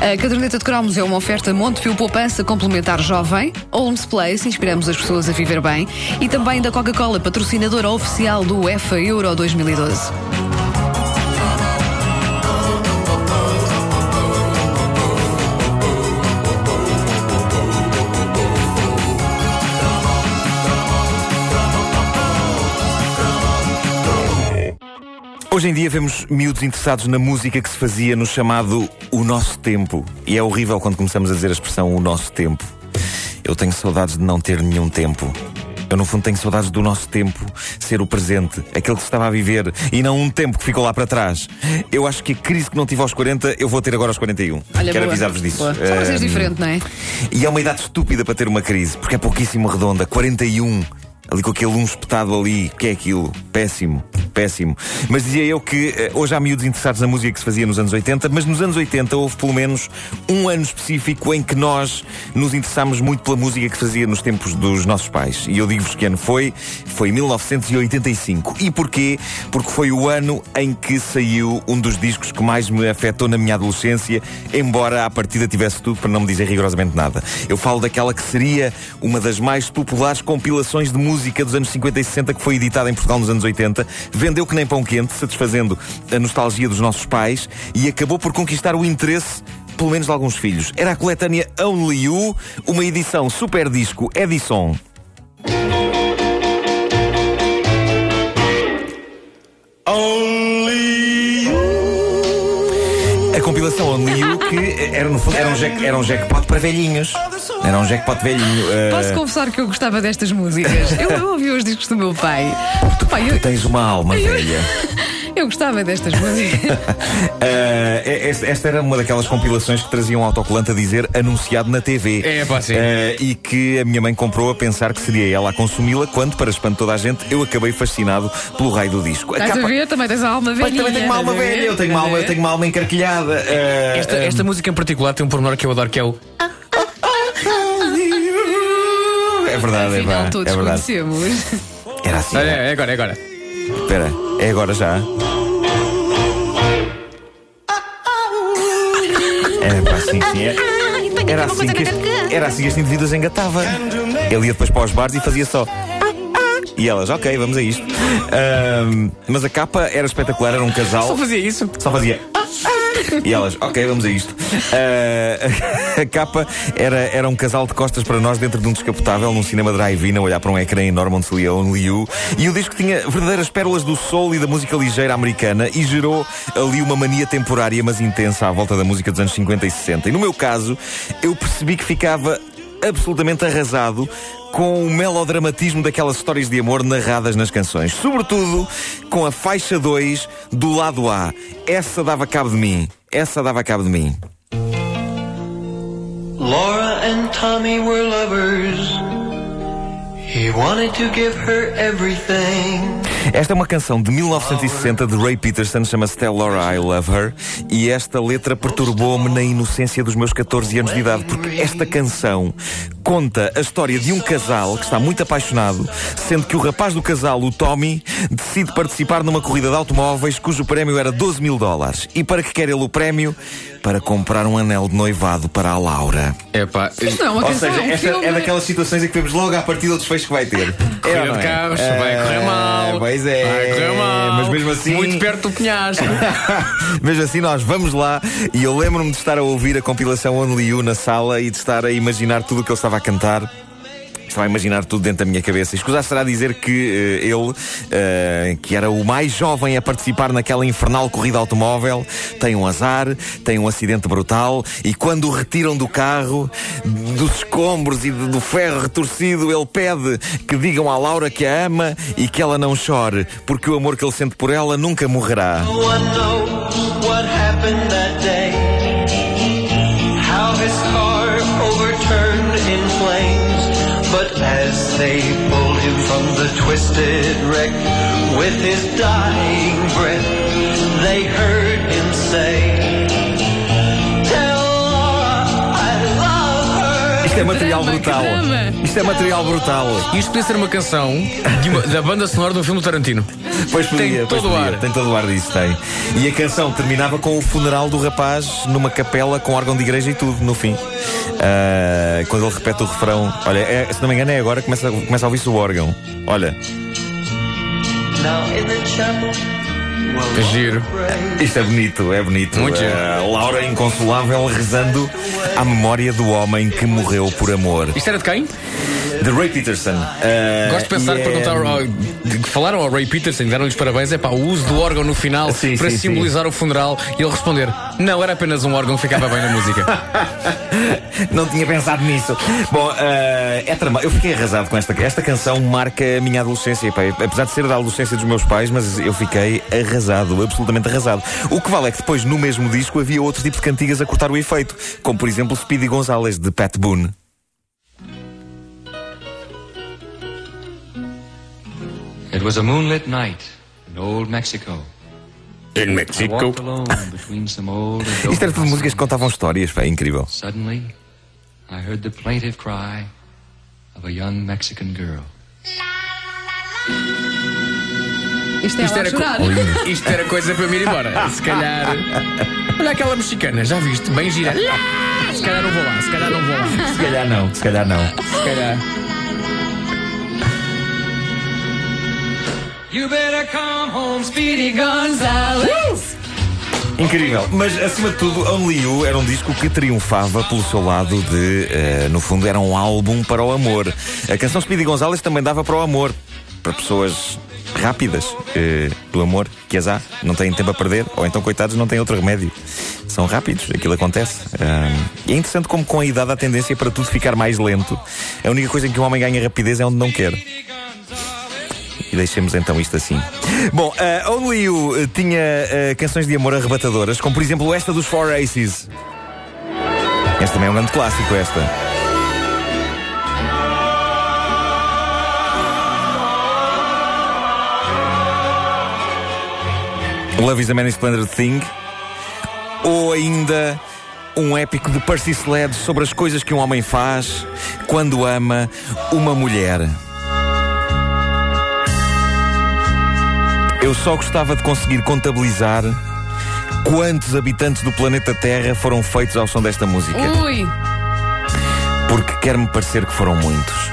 A caderneta de cromos é uma oferta Montepio Poupança Complementar Jovem, Holmes Place, inspiramos as pessoas a viver bem, e também da Coca-Cola, patrocinadora oficial do UEFA Euro 2012. Hoje em dia vemos miúdos interessados na música que se fazia no chamado O Nosso Tempo. E é horrível quando começamos a dizer a expressão O Nosso Tempo. Eu tenho saudades de não ter nenhum tempo. Eu, no fundo, tenho saudades do nosso tempo ser o presente, aquele que se estava a viver, e não um tempo que ficou lá para trás. Eu acho que a crise que não tive aos 40, eu vou ter agora aos 41. Olha, Quero avisar-vos disso. Boa. Só vocês Ahm, diferente, não é? E é uma idade estúpida para ter uma crise, porque é pouquíssimo redonda. 41. Ali com aquele um espetado ali. Que é aquilo? Péssimo. Péssimo. Mas dizia eu que eh, hoje há miúdos interessados na música que se fazia nos anos 80, mas nos anos 80 houve pelo menos um ano específico em que nós nos interessámos muito pela música que fazia nos tempos dos nossos pais. E eu digo-vos que ano foi. Foi 1985. E porquê? Porque foi o ano em que saiu um dos discos que mais me afetou na minha adolescência, embora à partida tivesse tudo para não me dizer rigorosamente nada. Eu falo daquela que seria uma das mais populares compilações de música dos anos 50 e 60 que foi editada em Portugal nos anos 80. Vendeu que nem pão quente, satisfazendo a nostalgia dos nossos pais e acabou por conquistar o interesse pelo menos de alguns filhos. Era a coletânea Only You, uma edição super disco Edison. Compilação Only You que era no fundo era um, jack, era um jackpot para velhinhos. Era um jackpot velhinho. eh, Posso confessar que eu gostava destas músicas. Eu, eu ouvi os discos do meu pai. Pai, eu, Tens uma alma velha. Eu gostava destas músicas. Eh, esta, era uma daquelas compilações que traziam um autocolante a dizer anunciado na TV. É, pá, sim. Eh, e que a minha mãe comprou a pensar que seria ela a consumi-la, quando, para espanto de toda a gente, eu acabei fascinado pelo raio do disco. A Estás a capa- ver? Também tens a alma velha. também tenho uma alma velha, eu tenho uma alma, eu tenho uma alma encarquilhada. Eh, Esta, esta música em particular tem um pormenor que eu adoro, que é o. É verdade, é Afinal, verdade. todos É verdade. conhecemos. Era assim. Olha, é agora, é agora. Espera, é agora já? Sim, sim. é- Era assim, que este, era assim que este indivíduo as engatava. Ele ia depois para os bares e fazia só. E elas, ok, vamos a isto. Ahm, mas a capa era espetacular, era um casal. Só fazia isso. Só fazia. E elas, ok, vamos a isto. Ah, a capa era, era um casal de costas para nós dentro de um descapotável num cinema drive-in a olhar para um ecrã enorme onde se lia Only You. E o disco tinha verdadeiras pérolas do soul e da música ligeira americana e gerou ali uma mania temporária, mas intensa, à volta da música dos anos 50 e 60. E no meu caso, eu percebi que ficava absolutamente arrasado com o melodramatismo daquelas histórias de amor narradas nas canções. Sobretudo com a faixa 2 do lado A. Essa dava cabo de mim. Essa dava cabo de mim. Laura and Tommy were lovers. He wanted to give her everything. Esta é uma canção de 1960 de Ray Peterson, chama-se Tell Laura I Love Her, e esta letra perturbou-me na inocência dos meus 14 anos de idade, porque esta canção conta a história de um casal que está muito apaixonado, sendo que o rapaz do casal, o Tommy, decide participar numa corrida de automóveis cujo prémio era 12 mil dólares. E para que quer ele o prémio? Para comprar um anel de noivado para a Laura. É pá. Isto não é uma Ou seja, é um esta filme. é daquelas situações em que vemos logo à partida o desfecho que vai ter. Corrida não de é? carros, vai correr mal. Pois é. Vai correr mal. Mas mesmo assim. Muito perto do penhasco. Mesmo assim, nós vamos lá e eu lembro-me de estar a ouvir a compilação Only You na sala e de estar a imaginar tudo o que ele estava a cantar. Estava a imaginar tudo dentro da minha cabeça. Escusar será dizer que eh, ele, eh, que era o mais jovem a participar naquela infernal corrida automóvel, tem um azar, tem um acidente brutal e quando o retiram do carro, dos escombros e do do ferro retorcido, ele pede que digam à Laura que a ama e que ela não chore, porque o amor que ele sente por ela nunca morrerá. No they pulled him from the twisted wreck with his dying breath, they heard Isto é material drama, brutal. drama. Isto é material brutal. Isto podia ser uma canção de uma- da banda sonora de um filme do Tarantino. Pois podia, Tem pois todo o podia. ar. Tem todo o ar disso, tem. E a canção terminava com o funeral do rapaz numa capela com órgão de igreja e tudo, no fim. Ah, quando ele repete o refrão. Olha, é- se não me engano, é agora que começa, começa a ouvir-se o órgão. Olha, Now in the chapel, É giro. isto é bonito, é bonito. Muito. Ah, Laura Inconsolável rezando à memória do homem que morreu por amor. Isto era de quem? De Ray Peterson. Ah, Gosto de pensar que é- ao, falaram ao Ray Peterson, deram-lhes parabéns, é pá, o uso do órgão no final Sim, para sim, simbolizar o funeral e ele responder: Não, era apenas um órgão que ficava bem na música. Não tinha pensado nisso. Bom, eh, é trama. Eu fiquei arrasado com esta. Esta canção marca a minha adolescência. Pá, apesar de ser da adolescência dos meus pais, mas eu fiquei arrasado, absolutamente arrasado. O que vale é que depois, no mesmo disco, havia outro tipo de cantigas a cortar o efeito, como por exemplo Speedy Gonzales, de Pat Boone. Was a moonlit night in old Mexico. Em and Isto era tudo músicas que contavam histórias, pá, é incrível. Suddenly, I heard the plaintive cry of a young Mexican girl. Isto é Isto era, co- isto era coisa para me ir embora. Se calhar. Olha aquela mexicana, já viste? Bem gira. Se calhar não vou lá, se calhar não vou lá. Se calhar não, se calhar não. Se calhar. You better come home, Speedy Gonzalez. Incrível. Mas, acima de tudo, Only You era um disco que triunfava pelo seu lado de, eh, no fundo, era um álbum para o amor. A canção Speedy Gonzales também dava para o amor. Para pessoas rápidas eh, do amor, que as há, não têm tempo a perder, ou então, coitados, não têm outro remédio. São rápidos, aquilo acontece. E é interessante como, com a idade, há tendência para tudo ficar mais lento. A única coisa em que um homem ganha rapidez é onde não quer. Deixemos então isto assim. Bom, uh, Only You uh, tinha uh, canções de amor arrebatadoras, como por exemplo esta dos Four Aces. Este também é um grande clássico, esta. Love is a Many Splendid Thing. Ou ainda um épico de Percy Sledge sobre as coisas que um homem faz quando ama uma mulher. Eu só gostava de conseguir contabilizar quantos habitantes do planeta Terra foram feitos ao som desta música. Ui. Porque quer-me parecer que foram muitos.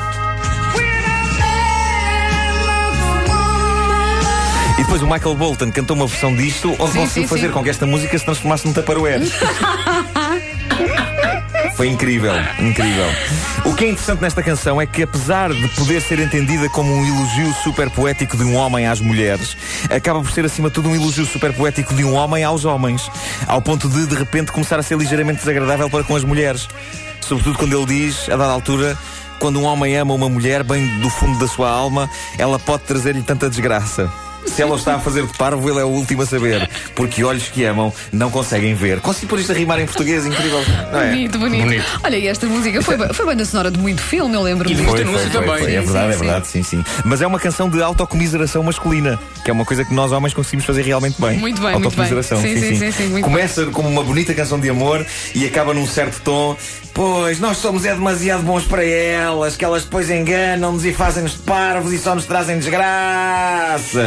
E depois o Michael Bolton cantou uma versão disto onde Sim, conseguiu sim, fazer sim. com que esta música se transformasse num Tupperware. Foi incrível, incrível. O que é interessante nesta canção é que, apesar de poder ser entendida como um elogio super poético de um homem às mulheres, acaba por ser, acima de tudo, um elogio super poético de um homem aos homens, ao ponto de, de repente, começar a ser ligeiramente desagradável para com as mulheres. Sobretudo quando ele diz, a dada altura, quando um homem ama uma mulher, bem do fundo da sua alma, ela pode trazer-lhe tanta desgraça. Se ela o está a fazer de parvo, ele é o último a saber. Porque olhos que amam não conseguem ver. Consegui pôr isto a rimar em português, incrível. Não é? Bonito, bonito, Bonito. Olha, e esta música foi, foi banda sonora de muito filme, eu lembro-me. E de muito anúncio também. É Sim, verdade, sim, é verdade, sim, sim. Mas é uma canção de autocomiseração masculina, que é uma coisa que nós homens conseguimos fazer realmente bem. Muito bem, muito autocomiseração, bem. Sim, sim, sim, sim, muito Começa como uma bonita canção de amor e acaba num certo tom. Pois, nós somos é demasiado bons para elas, que elas depois enganam-nos e fazem-nos de parvos e só nos trazem desgraça.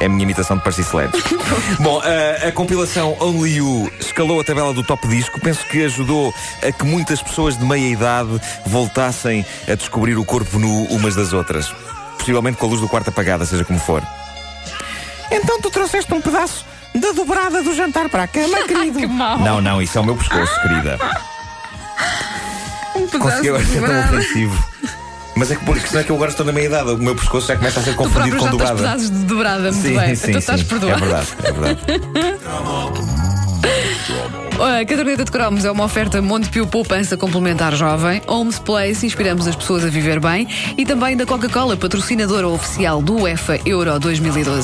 É a minha imitação de Percy Sledge. Bom, a, a compilação Only You escalou a tabela do top disco. Penso que ajudou a que muitas pessoas de meia idade voltassem a descobrir o corpo nu umas das outras. Possivelmente com a luz do quarto apagada, seja como for. Então tu trouxeste um pedaço da dobrada do jantar para a cama, querido. Que mau. Não, não, isso é o meu pescoço, querida. Um pedaço Conseguiu ser tão ofensivo. Mas é que porque senão é que eu agora estou na meia idade. O meu pescoço já começa a ser confundido com dobrada. pedaços de dobrada, muito Sim, bem. sim, então estás sim. perdoado. É verdade, é verdade. A caderneta de cromos é uma oferta Montepio Poupança Complementar Jovem, Homes Place, inspiramos as pessoas a viver bem, e também da Coca-Cola, patrocinadora oficial do UEFA Euro 2012.